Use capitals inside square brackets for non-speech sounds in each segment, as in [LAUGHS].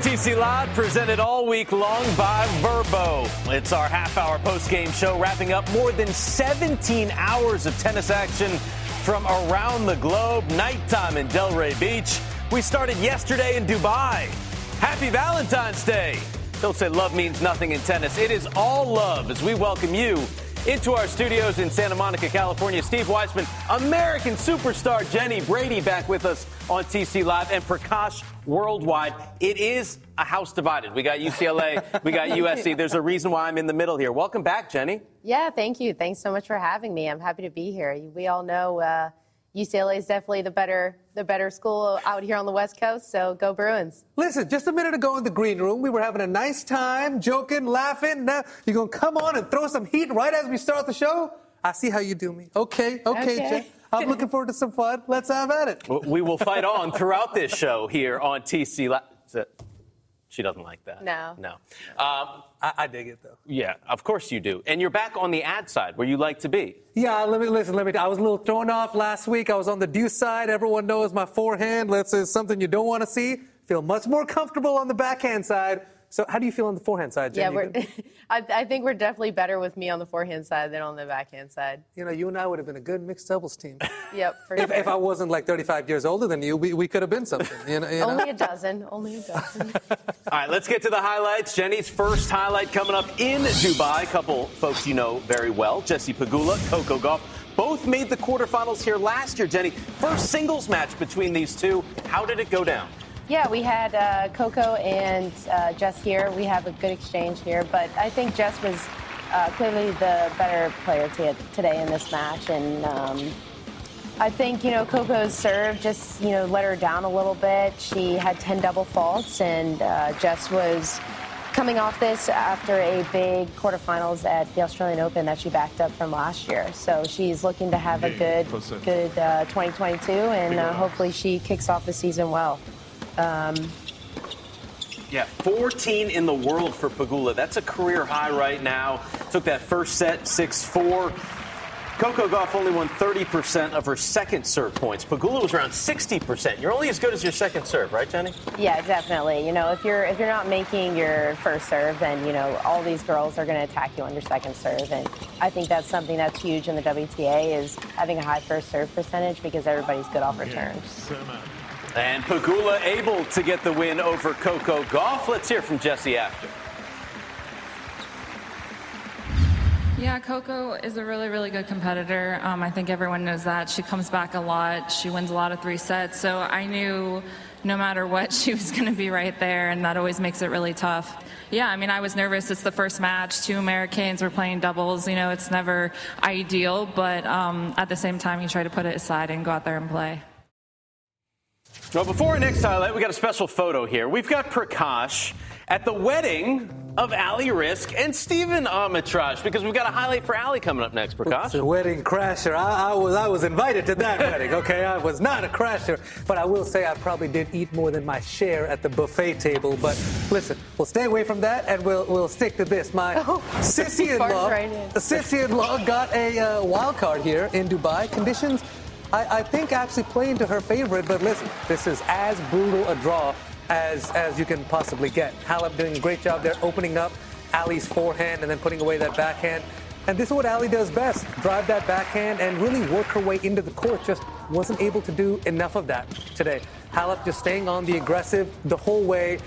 TC Live, presented all week long by Vrbo. It's our half hour post game show, wrapping up more than 17 hours of tennis action from around the globe. Nighttime in Delray Beach. We started yesterday in Dubai. Happy Valentine's Day. Don't say love means nothing in tennis. It is all love as we welcome you into our studios in Santa Monica, California. Steve Weissman, American superstar Jenny Brady back with us on TC Live, and Prakash Worldwide. It is a house divided. We got UCLA, [LAUGHS] we got USC. There's a reason why I'm in the middle here. Welcome back, Jenny. Yeah, thank you. Thanks so much for having me. I'm happy to be here. We all know uh, UCLA is definitely the better the better school out here on the West Coast. So go Bruins. Listen, just a minute ago in the green room, we were having a nice time, joking, laughing. Now you're gonna come on and throw some heat right as we start the show. I see how you do me. Okay, okay, Okay. Jen. I'm looking forward to some fun. Let's have at it. We will fight on throughout this show here on TC Live. Is it- She doesn't like that. No. No. Um, I, I dig it though. yeah, of course you do. And you're back on the ad side where you like to be. Yeah, let me listen. Let me. I was a little thrown off last week. I was on the deuce side. Everyone knows my forehand. Let's say something you don't want to see. Feel much more comfortable on the backhand side. So, how do you feel on the forehand side, Yeah, Jenny? we're. [LAUGHS] I, I think we're definitely better with me on the forehand side than on the backhand side. you know, you and I would have been a good mixed doubles team. [LAUGHS] Yep. For if, sure. if I wasn't like 35 years older than you, we, we could have been something. You know, you know? only a dozen. Only a dozen. [LAUGHS] All right, let's get to the highlights. Jenny's first highlight coming up in Dubai. A couple folks you know very well Jesse Pegula, Coco Gauff. Both made the quarterfinals here last year, Jenny. First singles match between these two. How did it go down? Yeah, we had uh, Coco and uh, Jess here. We have a good exchange here, but I think Jess was uh, clearly the better player t- today in this match, and um, I think you know Coco's serve just you know let her down a little bit. She had 10 double faults, and uh, Jess was coming off this after a big quarterfinals at the Australian Open that she backed up from last year. So she's looking to have a good good uh, 2022, and uh, hopefully she kicks off the season well. Um, yeah, 14 in the world for Pegula. That's a career high right now. Took that first set 6 4. Coco Gauff only won 30% of her second serve points. Pegula was around 60%. You're only as good as your second serve, right, Jenny? Yeah, definitely. You know, if you're if you're not making your first serve, then you know all these girls are going to attack you on your second serve, and I think that's something that's huge in the WTA is having a high first serve percentage because everybody's good off returns. And Pegula able to get the win over Coco Gauff. Let's hear from Jesse after. Yeah, Coco is a really, really good competitor. Um, I think everyone knows that. She comes back a lot. She wins a lot of three sets. So I knew no matter what, [LAUGHS] she was going to be right there, and that always makes it really tough. Yeah, I mean, I was nervous. It's the first match. Two Americans were playing doubles. You know, it's never ideal, but um, at the same time, you try to put it aside and go out there and play. Well, before our next highlight, we got a special photo here. We've got Prakash at the wedding of Ali Riske and Stephen Amritraj because we've got a highlight for Ali coming up next, It's a Prakash. wedding crasher. I, I was I was invited to that wedding. Okay, I was not a crasher, but I will say I probably did eat more than my share at the buffet table. But listen, we'll stay away from that and we'll we'll stick to this. My Oh, [LAUGHS] sissy-in-law, barged right sissy-in-law got a uh, wild card here in Dubai. Conditions, I, I think, actually play into her favorite. But listen, this is as brutal a draw as as you can possibly get. Halep doing a great job there, opening up Ali's forehand and then putting away that backhand. And this is what Ali does best drive that backhand and really work her way into the court. Just wasn't able to do enough of that today. Halep just staying on the aggressive the whole way.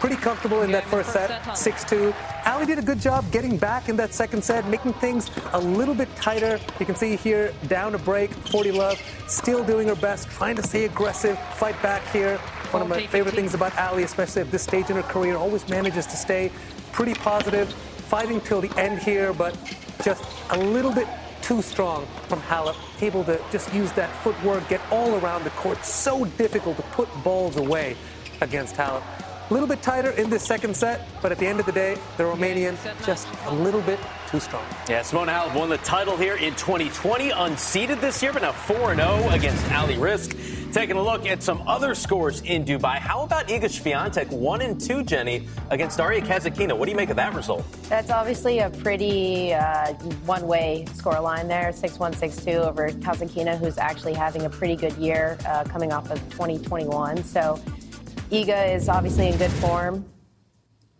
Pretty comfortable in that first set, 6 2. Ali did a good job getting back in that second set, making things a little bit tighter. You can see here, down a break, 40 love, still doing her best, trying to stay aggressive, fight back here. One of my favorite things about Ali, especially at this stage in her career, always manages to stay pretty positive, fighting till the end here, but just a little bit too strong from Halep, able to just use that footwork, get all around the court. So difficult to put balls away against Halep. A little bit tighter in this second set, but at the end of the day, the Romanian just a little bit too strong. Yeah, Simona Halep won the title here in 2020, unseeded this year, but now 4 0 against Ali Riske. Taking a look at some other scores in Dubai. How about Iga Swiatek 1 and 2, Jenny, against Daria Kasatkina? What do you make of that result? That's obviously a pretty uh, one way scoreline there 6 1 6 2 over Kasatkina, who's actually having a pretty good year uh, coming off of 2021. So Iga is obviously in good form.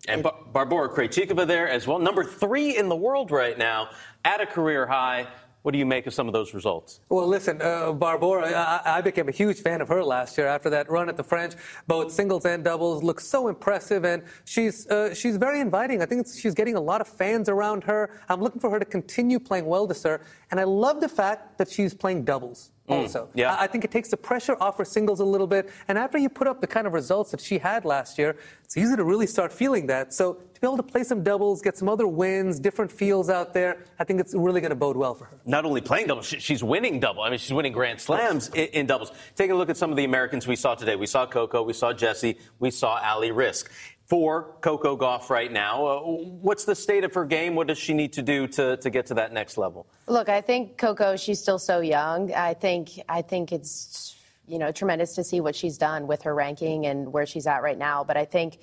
And Bar- Barbora Krejcikova there as well. Number three in the world right now at a career high. What do you make of some of those results? Well, listen, uh, Barbora, I, I, became a huge fan of her last year after that run at the French. Both singles and doubles look so impressive, and she's uh, she's very inviting. I think she's getting a lot of fans around her. I'm looking for her to continue playing well this year, and I love the fact that she's playing doubles. Mm, also, yeah. I, I think it takes the pressure off her singles a little bit. And after you put up the kind of results that she had last year, it's easy to really start feeling that. So to be able to play some doubles, get some other wins, different feels out there, I think it's really going to bode well for her. Not only playing doubles, she's winning double. I mean, she's winning Grand Slams in, in doubles. Taking a look at some of the Americans we saw today. We saw Coco, we saw Jessie, we saw Ali Riske for Coco Gauff right now. Uh, what's the state of her game? What does she need to do to, to get to that next level? Look, I think Coco, she's still so young. I think I think it's you know tremendous to see what she's done with her ranking and where she's at right now. But I think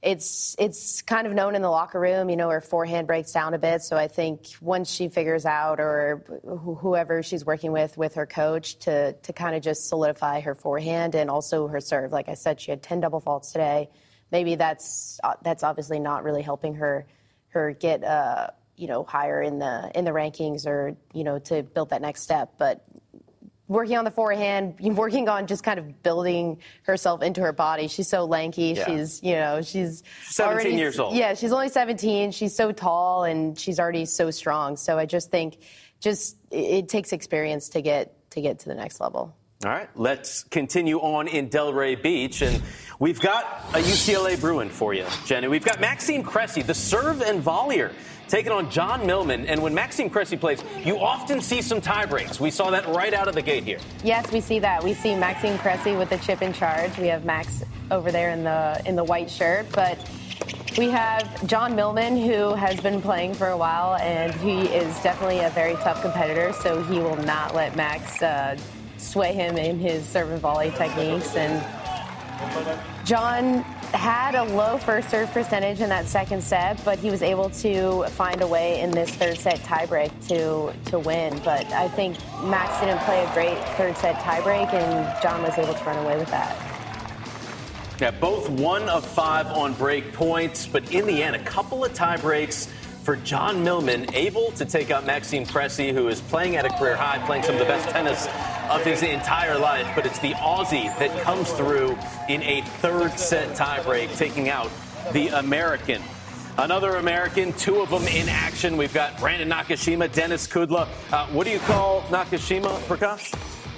it's it's kind of known in the locker room. You know, her forehand breaks down a bit. So I think once she figures out, or wh- whoever she's working with, with her coach, to to kind of just solidify her forehand and also her serve. Like I said, she had ten double faults today maybe that's uh, that's obviously not really helping her her get uh, you know higher in the in the rankings or you know to build that next step. But working on the forehand, [LAUGHS] working on just kind of building herself into her body. She's so lanky. Yeah. She's you know she's 17 already, years old. Yeah, she's only 17. She's so tall and she's already so strong. So I just think just it, it takes experience to get to get to the next level. All right, let's continue on in Delray Beach. And we've got a UCLA Bruin for you, Jenny. We've got Maxime Cressy, the serve and volleyer, taking on John Millman. And when Maxime Cressy plays, you often see some tie breaks. We saw that right out of the gate here. Yes, we see that. We see Maxime Cressy with the chip in charge. We have Max over there in the in the white shirt, but we have John Millman, who has been playing for a while, and he is definitely a very tough competitor. So he will not let Max uh, sway him in his serve and volley techniques. And John had a low first serve percentage in that second set, but he was able to find a way in this third set tiebreak to to win. But I think Max didn't play a great third set tiebreak, and John was able to run away with that. Yeah, both one of five on break points, but in the end, a couple of tie breaks for John Millman, able to take out Maxime Cressy, who is playing at a career high, playing some of the best tennis of his entire life. But it's the Aussie that comes through in a third set tiebreak, taking out the American. Another American, two of them in action. We've got Brandon Nakashima, Denis Kudla. Uh, what do you call Nakashima, Prakash?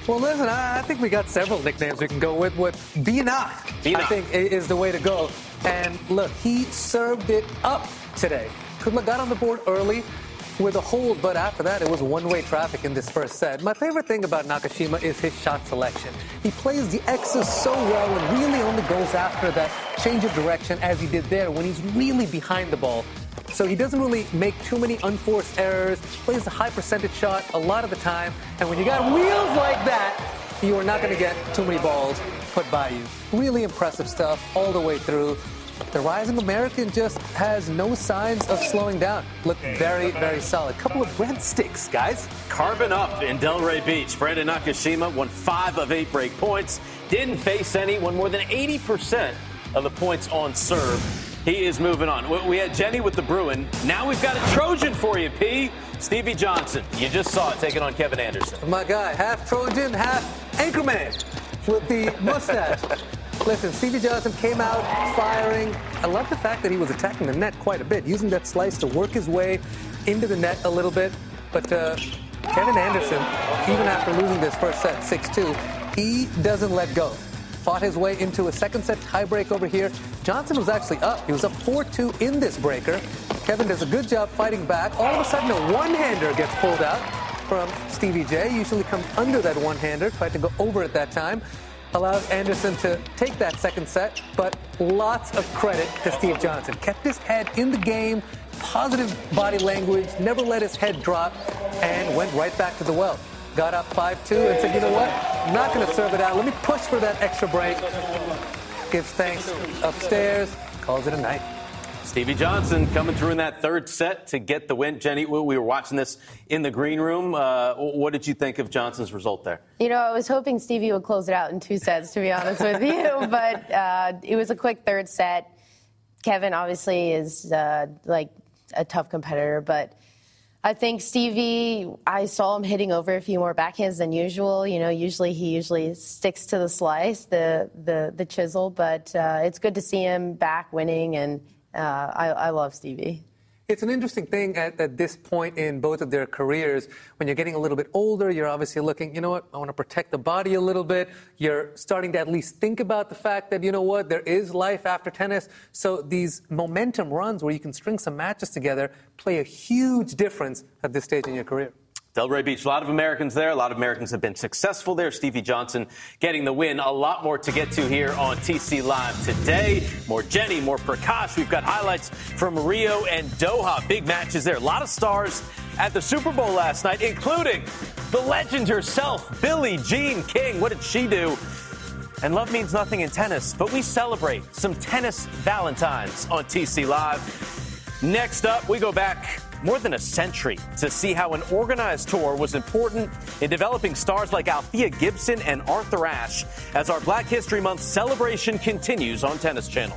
Well, listen, I think we got several nicknames we can go with. With B-Nak, I think is the way to go. And look, he served it up today. Kudla got on the board early with a hold, but after that, it was one-way traffic in this first set. My favorite thing about Nakashima is his shot selection. He plays the X's so well and really only goes after that change of direction as he did there when he's really behind the ball. So he doesn't really make too many unforced errors, plays a high percentage shot a lot of the time, and when you got wheels like that, you are not going to get too many balls put by you. Really impressive stuff all the way through the rising American just has no signs of slowing down. Look very, very solid. Couple of breadsticks, guys. Carbon up in Delray Beach. Brandon Nakashima won five of eight break points. Didn't face any, won more than 80% of the points on serve. He is moving on. We had Jenny with the Bruin. Now we've got a Trojan for you, P. Stevie Johnson. You just saw it taking on Kevin Anderson. My guy, half Trojan, half Anchorman with the mustache. [LAUGHS] Listen, Stevie Johnson came out firing. I love the fact that he was attacking the net quite a bit, using that slice to work his way into the net a little bit. But uh, Kevin Anderson, even after losing this first set 6 2, he doesn't let go. Fought his way into a second set tiebreak over here. Johnson was actually up. He was up 4 2 in this breaker. Kevin does a good job fighting back. All of a sudden, a one hander gets pulled out. from Stevie J. Usually comes under that one-hander. Tried to go over it that time. Allowed Anderson to take that second set, but lots of credit to Steve Johnson. Kept his head in the game, positive body language, never let his head drop, and went right back to the well. Got up 5-2 and said, you know what? I'm not going to serve it out. Let me push for that extra break. Gives thanks upstairs, calls it a night. Stevie Johnson coming through in that third set to get the win. Jenny, we were watching this in the green room. Uh, what did you think of Johnson's result there? You know, I was hoping Stevie would close it out in two sets, to be honest with you, [LAUGHS] but uh, it was a quick third set. Kevin obviously is uh, like a tough competitor, but I think Stevie, I saw him hitting over a few more backhands than usual. You know, usually he usually sticks to the slice, the the, the chisel, but uh, it's good to see him back winning and uh, I, I love Stevie. It's an interesting thing at, at, this point in both of their careers. When you're getting a little bit older, you're obviously looking, you know what, I want to protect the body a little bit. You're starting to at least think about the fact that, you know what, there is life after tennis. So these momentum runs where you can string some matches together play a huge difference at this stage in your career. Delray Beach, a lot of Americans there. A lot of Americans have been successful there. Stevie Johnson getting the win. A lot more to get to here on TC Live today. More Jenny, more Prakash. We've got highlights from Rio and Doha. Big matches there. A lot of stars at the Super Bowl last night, including the legend herself, Billie Jean King. What did she do? And love means nothing in tennis, but we celebrate some tennis Valentines on TC Live. Next up, we go back more than a century to see how an organized tour was important in developing stars like Althea Gibson and Arthur Ashe as our Black History Month celebration continues on Tennis Channel.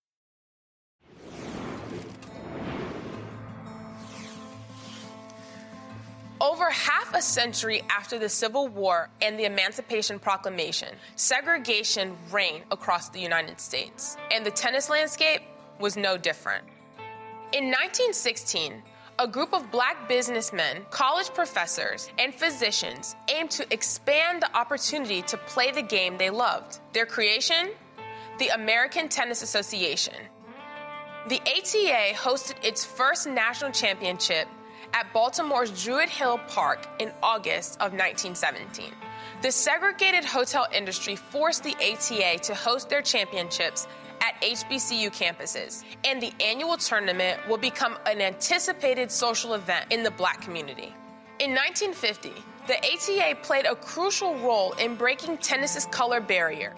Over half a century after the Civil War and the Emancipation Proclamation, segregation reigned across the United States, and the tennis landscape was no different. In 1916, a group of black businessmen, college professors, and physicians aimed to expand the opportunity to play the game they loved. Their creation? The American Tennis Association. The ATA hosted its first national championship at Baltimore's Druid Hill Park in August of 1917. The segregated hotel industry forced the ATA to host their championships at HBCU campuses, and the annual tournament will become an anticipated social event in the black community. In 1950, the ATA played a crucial role in breaking tennis's color barrier.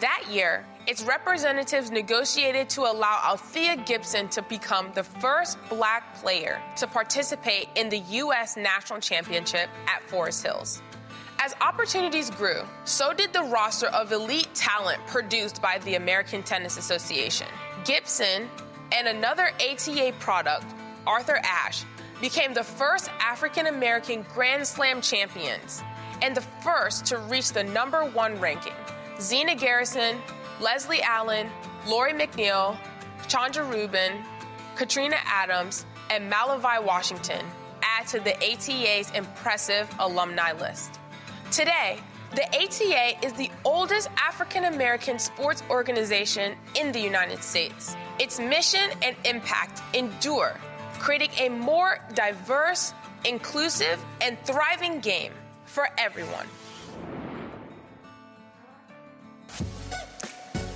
That year, its representatives negotiated to allow Althea Gibson to become the first black player to participate in the U.S. National Championship at Forest Hills. As opportunities grew, so did the roster of elite talent produced by the American Tennis Association. Gibson and another ATA product, Arthur Ashe, became the first African American Grand Slam champions and the first to reach the number one ranking. Zina Garrison, Leslie Allen, Lori McNeil, Chanda Rubin, Katrina Adams, and MaliVai Washington add to the ATA's impressive alumni list. Today, the ATA is the oldest African American sports organization in the United States. Its mission and impact endure, creating a more diverse, inclusive, and thriving game for everyone.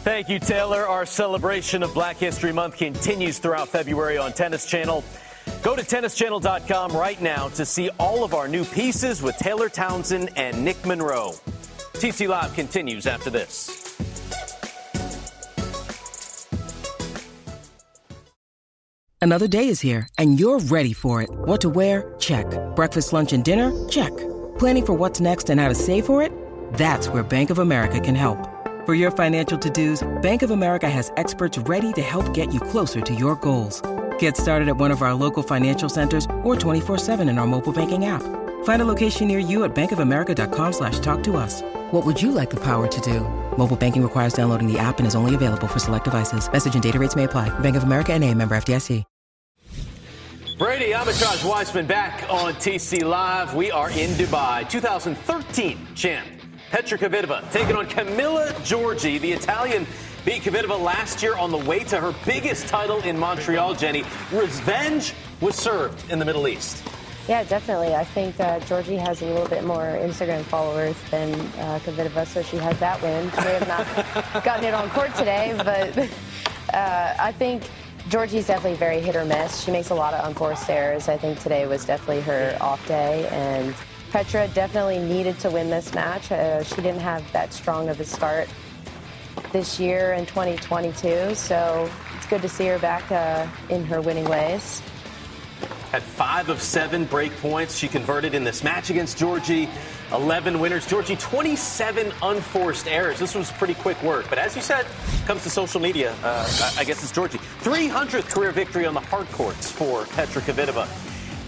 Thank you, Taylor. Our celebration of Black History Month continues throughout February on Tennis Channel. Go to tennischannel.com right now to see all of our new pieces with Taylor Townsend and Nick Monroe. TC Live continues after this. Another day is here, and you're ready for it. What to wear? Check. Breakfast, lunch, and dinner? Check. Planning for what's next and how to save for it? That's where Bank of America can help. For your financial to-dos, Bank of America has experts ready to help get you closer to your goals. Get started at one of our local financial centers or 24-7 in our mobile banking app. Find a location near you at bankofamerica.com slash talk to us. What would you like the power to do? Mobile banking requires downloading the app and is only available for select devices. Message and data rates may apply. Bank of America and a member FDIC. Brady Amritraj Weissman back on TC Live. We are in Dubai. 2013 champ Petra Kvitova taking on Camila Giorgi. The Italian beat Kvitova last year on the way to her biggest title in Montreal, Jenny. Revenge was served in the Middle East. Yeah, definitely. I think uh, Giorgi has a little bit more Instagram followers than uh, Kvitova, so she has that win. She may have not [LAUGHS] gotten it on court today, but [LAUGHS] uh, I think Giorgi's definitely very hit or miss. She makes a lot of unforced errors. I think today was definitely her off day, and Petra definitely needed to win this match. Uh, she didn't have that strong of a start this year in 2022, so it's good to see her back uh, in her winning ways. Had five of seven break points. She converted in this match against Giorgi. 11 winners. Giorgi, 27 unforced errors. This was pretty quick work. But as you said, comes to social media, uh, I guess it's Giorgi. 300th career victory on the hard courts for Petra Kvitova.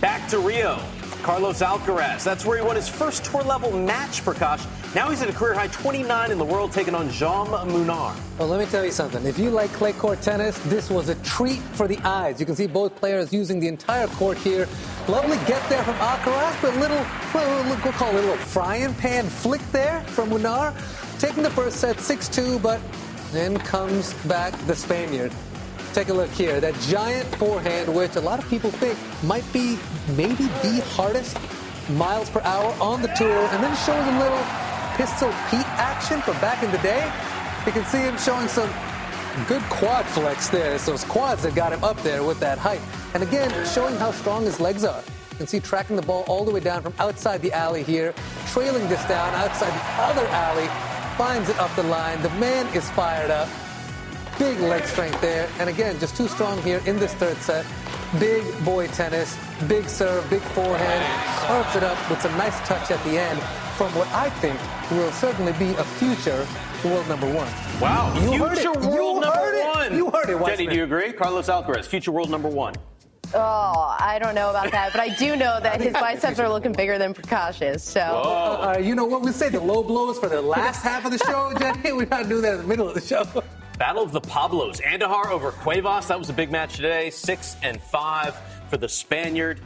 Back to Rio. Carlos Alcaraz. That's where he won his first tour level match, Prakash. Now he's at a career high 29 in the world, taking on Jaume Munar. Well, let me tell you something. If you like clay court tennis, this was a treat for the eyes. You can see both players using the entire court here. Lovely get there from Alcaraz, but little, little we'll call it a little frying pan flick there from Munar. Taking the first set 6-2, but then comes back the Spaniard. Take a look here. That giant forehand, which a lot of people think might be maybe the hardest miles per hour on the tour, and then shows a little pistol Pete action from back in the day. You can see him showing some good quad flex there. It's those quads that got him up there with that height. And again, showing how strong his legs are. You can see tracking the ball all the way down from outside the alley here, trailing this down outside the other alley, finds it up the line. The man is fired up. Big leg strength there. And again, just too strong here in this third set. Big boy tennis, big serve, big forehand. Carves it up with some nice touch at the end from what I think will certainly be a future world number one. Wow, You future heard it. world You number heard it. one. You heard it, Jenny, do you agree? Carlos Alcaraz, future world number one. Oh, I don't know about that, but I do know that his biceps are looking bigger than Prakash's. So Uh, you know what we say? The low blows for the last half of the show, Jenny. [LAUGHS] We gotta do that in the middle of the show. Battle of the Pablos. Andujar over Cuevas. That was a big match today. Six and five for the Spaniard.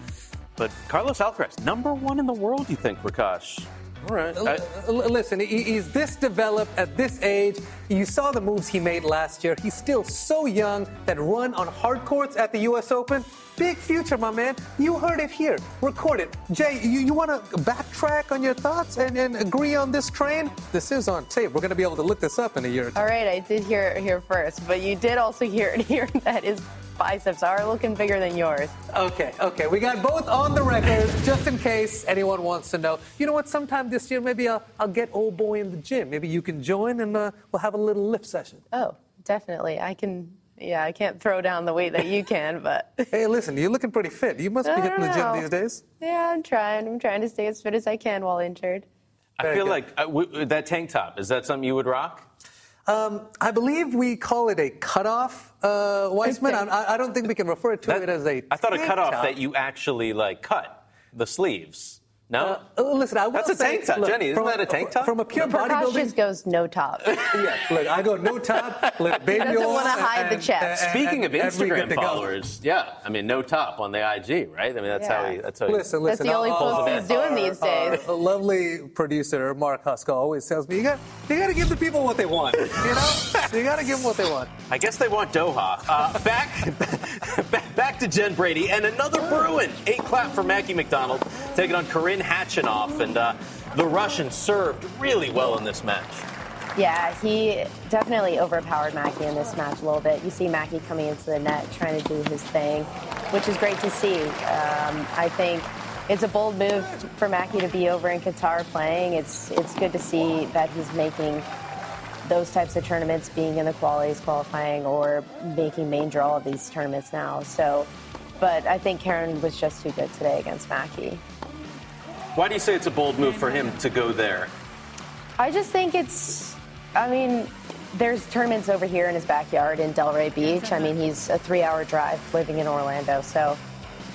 But Carlos Alcaraz, number one in the world, you think, Prakash? All right. I- uh, L- listen, he- he's this developed at this age. You saw the moves he made last year. He's still so young. That run on hard courts at the U.S. Open, big future, my man. You heard it here. Record it. Jay, you, you want to backtrack on your thoughts and, and agree on this train? This is on tape. We're going to be able to look this up in a year or two. all right, I did hear it here first, but you did also hear it here that his biceps are looking bigger than yours. Okay, okay. We got both on the record, just in case anyone wants to know. You know what? Sometime this year, maybe I'll, I'll get old boy in the gym. Maybe you can join and uh, we'll have a little lift session. Oh, definitely. I can. Yeah, I can't throw down the weight that you can, but [LAUGHS] Hey, listen, you're looking pretty fit. You must be I hitting the gym know. these days. yeah, I'm trying. I'm trying to stay as fit as I can while injured. I Very feel good. like uh, w- that tank top, is that something you would rock? Um, I believe we call it a cutoff, uh, Weissman. Okay. I, I don't think we can refer to That- it as a. I thought a cutoff top. that you actually like cut the sleeves. No? Uh, uh, listen, I will That's a say, tank top, look, Jenny. Isn't from- that a tank top? From a pure Prakash bodybuilding. just goes no top. [LAUGHS] yeah, look, I go no top, let baby doesn't oil wanna hide the and- chest. and- Speaking of and- and we good Instagram to go. followers, yeah, I mean, no top on the IG, right? I mean, that's how Yeah. he. That's how he, Listen, That's listen. the only our- post our- he's doing these days. Our lovely producer Mark Huskell always tells me you got you got to give the people what they want. You know, [LAUGHS] you got to give them what they want. I guess they want Doha. Uh, back, [LAUGHS] back, back to Jen Brady and another Bruin. Eight clap for Mackie McDonald, taking on Karen Khachanov, and uh, the Russian served really well in this match. Yeah, he definitely overpowered Mackie in this match a little bit. You see Mackie coming into the net trying to do his thing, which is great to see. Um, I think it's a bold move for Mackie to be over in Qatar playing. It's it's good to see that he's making those types of tournaments, being in the qualities qualifying or making main draw of these tournaments now. So, but I think Karen was just too good today against Mackie. Why do you say it's a bold move for him to go there? I just think it's, I mean, there's tournaments over here in his backyard in Delray Beach. I mean, he's a three-hour drive living in Orlando, so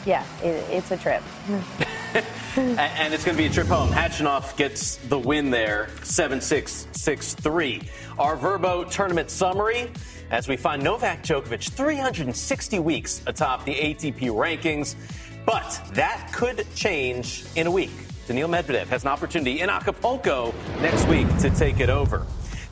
yeah, it, it's a trip. [LAUGHS] [LAUGHS] and it's going to be a trip home. Khachanov gets the win there, 7 6 6 3. Our Vrbo tournament summary as we find Novak Djokovic 360 weeks atop the ATP rankings. But that could change in a week. Daniil Medvedev has an opportunity in Acapulco next week to take it over.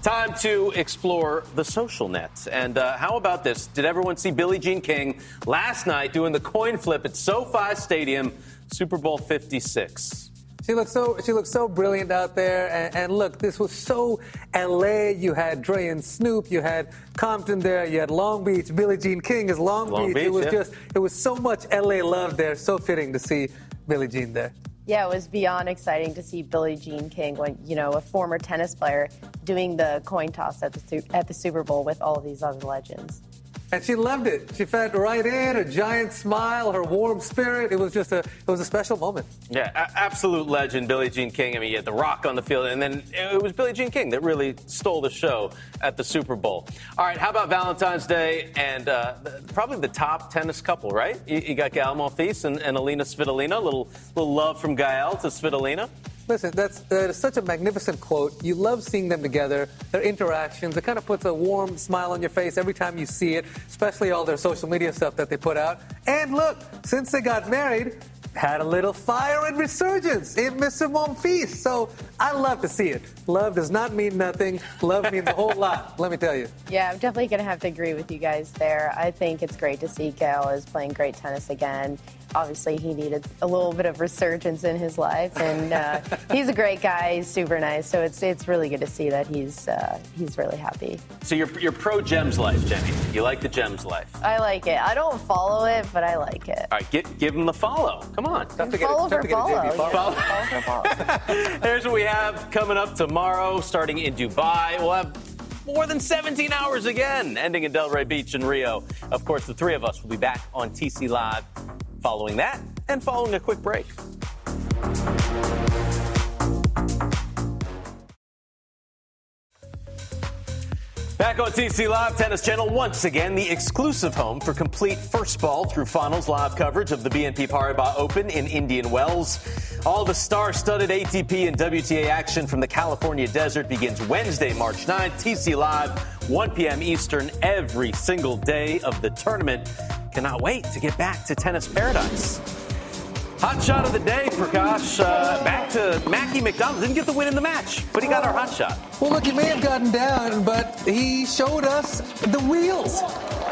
Time to explore the social net. And uh, how about this? Did everyone see Billie Jean King last night doing the coin flip at SoFi Stadium, Super Bowl 56? She looked so she looked so brilliant out there, and, and, look, this was so LA. You had Dre and Snoop, you had Compton there, you had Long Beach. Billie Jean King is Long, Long Beach. Beach. It was yeah. just it was so much LA love there. So fitting to see Billie Jean there. Yeah, it was beyond exciting to see Billie Jean King, when you know, a former tennis player, doing the coin toss at the at the Super Bowl with all of these other legends. And she loved it. She fed right in, a giant smile, her warm spirit. It was just a, it was a special moment. Yeah, a- absolute legend, Billie Jean King. I mean, you had The Rock on the field, and then it was Billie Jean King that really stole the show at the Super Bowl. All right, how about Valentine's Day and uh, probably the top tennis couple, right? You, you got Gael Monfils and, and Elina Svitolina. A little, little love from Gael to Svitolina. Listen, that's, that is such a magnificent quote. You love seeing them together, their interactions. It kind of puts a warm smile on your face every time you see it, especially all their social media stuff that they put out. And look, since they got married, had a little fire and resurgence in Mr. Monfils. So I love to see it. Love does not mean nothing. Love means a whole [LAUGHS] lot, let me tell you. Yeah, I'm definitely going to have to agree with you guys there. I think it's great to see Gael is playing great tennis again. Obviously, he needed a little bit of resurgence in his life, and uh, [LAUGHS] he's a great guy. He's super nice, so it's it's really good to see that he's uh, he's really happy. So you're, you're pro Gems life, Jenny. You like the Gems life. I like it. I don't follow it, but I like it. All right, get, give him the follow. Come on. Tough to get, follow tough for to get follow. JV you know, follow. follow for follow. Here's what we have coming up tomorrow, starting in Dubai. We'll have more than 17 hours again, ending in Delray Beach in Rio. Of course, the three of us will be back on TC Live following that and following a quick break. Back on TC Live Tennis Channel, once again, the exclusive home for complete first ball through finals live coverage of the BNP Paribas Open in Indian Wells. All the star studded ATP and WTA action from the California desert begins Wednesday, March 9th. TC Live, 1 p.m. Eastern, every single day of the tournament. Cannot wait to get back to tennis paradise. Hot shot of the day, Prakash. Uh, back to Mackie McDonald. Didn't get the win in the match, but he got our hot shot. Well, look, he may have gotten down, but he showed us the wheels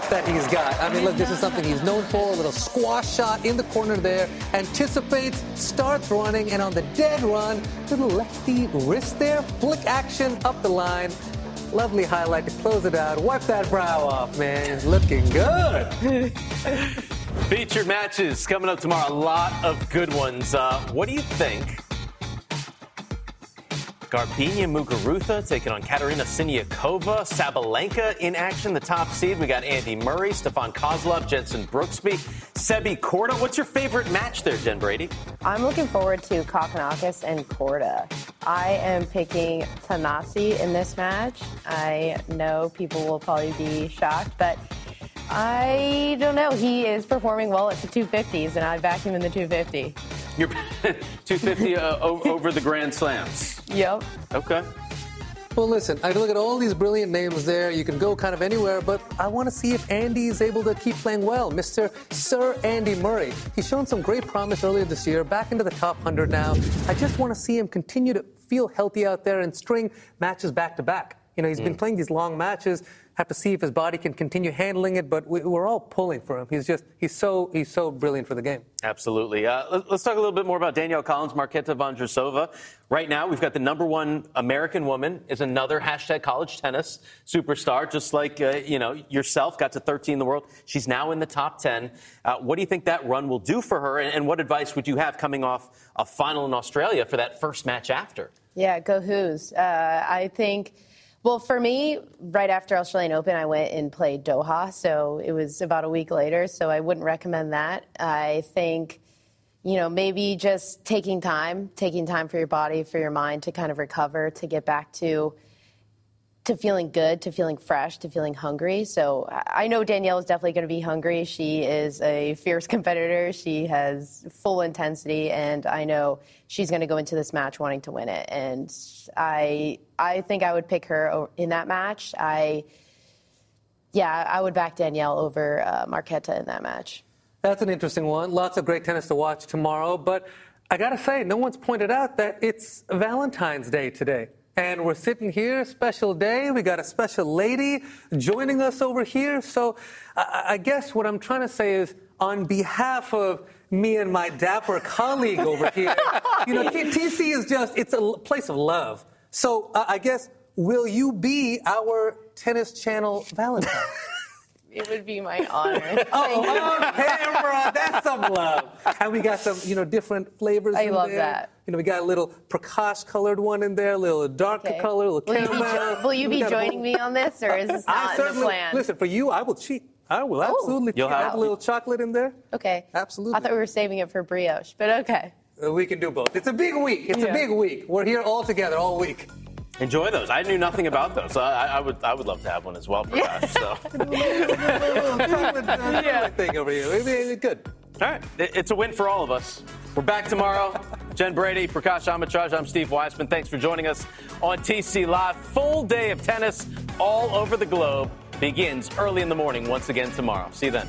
that he's got. I mean, look, this is something he's known for. A little squash shot in the corner there. Anticipates, starts running, and on the dead run, little lefty wrist there. Flick action up the line. Lovely highlight to close it out. Wipe that brow off, man. Looking good. [LAUGHS] Featured matches coming up tomorrow. A lot of good ones. Uh, what do you think? Garbiñe Muguruza taking on Katerina Siniakova. Sabalenka in action, the top seed. We got Andy Murray, Stefan Kozlov, Jenson Brooksby, Sebi Korda. What's your favorite match there, Jen Brady? I'm looking forward to Kokkinakis and Korda. I am picking Thanasi in this match. I know people will probably be shocked, but I don't know. He is performing well at the 250s, and I back him in the 250. You're [LAUGHS] 250 uh, o- over the Grand Slams. Yep. Okay. Well, listen, I can look at all these brilliant names there. You can go kind of anywhere, but I want to see if Andy is able to keep playing well. Mr. Sir Andy Murray. He's shown some great promise earlier this year, back into the top 100 now. I just want to see him continue to feel healthy out there and string matches back to back. You know, he's been playing these long matches. Have to see if his body can continue handling it, but we, we're all pulling for him. He's just, he's so, he's so brilliant for the game. Absolutely. Uh, let- let's talk a little bit more about Danielle Collins, Marketa Vondrousova. Right now, we've got the number one American woman is another hashtag college tennis superstar, just like uh, you know yourself. Got to 13 in the world. She's now in the top 10. Uh, what do you think that run will do for her? And, and what advice would you have coming off a final in Australia for that first match after? Yeah, go Who's. Uh, I think, well, for me, right after Australian Open, I went and played Doha. So it was about a week later. So I wouldn't recommend that. I think, you know, maybe just taking time, taking time for your body, for your mind to kind of recover, to get back to to feeling good, to feeling fresh, to feeling hungry. So I know Danielle is definitely going to be hungry. She is a fierce [LAUGHS] competitor. She has full intensity, and I know she's going to go into this match wanting to win it. And I, I think I would pick her in that match. I, yeah, I would back Danielle over uh, Marketa in that match. That's an interesting one. Lots of great tennis to watch tomorrow, but I gotta say, no one's pointed out that it's Valentine's Day today. And we're sitting here, special day. We got a special lady joining us over here. So I, I guess what I'm trying to say is, on behalf of me and my dapper colleague over here, you know, TC is just, it's a place of love. So uh, I guess, will you be our Tennis Channel Valentine? It would be my honor. [LAUGHS] oh, on camera. That's some love. And we got some, you know, different flavors. I love there. that. You know, we got a little Prakash colored one in there, a little darker Okay. color, a little Will you caramel. jo- will you be joining whole- me on this, or is this I not in the certainly, plan? listen, for you, I will cheat. I will Oh. absolutely You'll cheat. have- Add a little chocolate in there. Okay. Absolutely. I thought we were saving it for brioche, but okay. Uh, We can do both. It's a big week. It's Yeah. a big week. We're here all together all week. Enjoy those. I knew nothing about those. I, I would I would love to have one as well, Prakash. So. chocolate, uh, chocolate thing over here. It'd be good. All right, it's a win for all of us. We're back tomorrow. Jen Brady, Prakash Amritraj, I'm Steve Weissman. Thanks for joining us on TC Live. Full day of tennis all over the globe begins early in the morning once again tomorrow. See you then.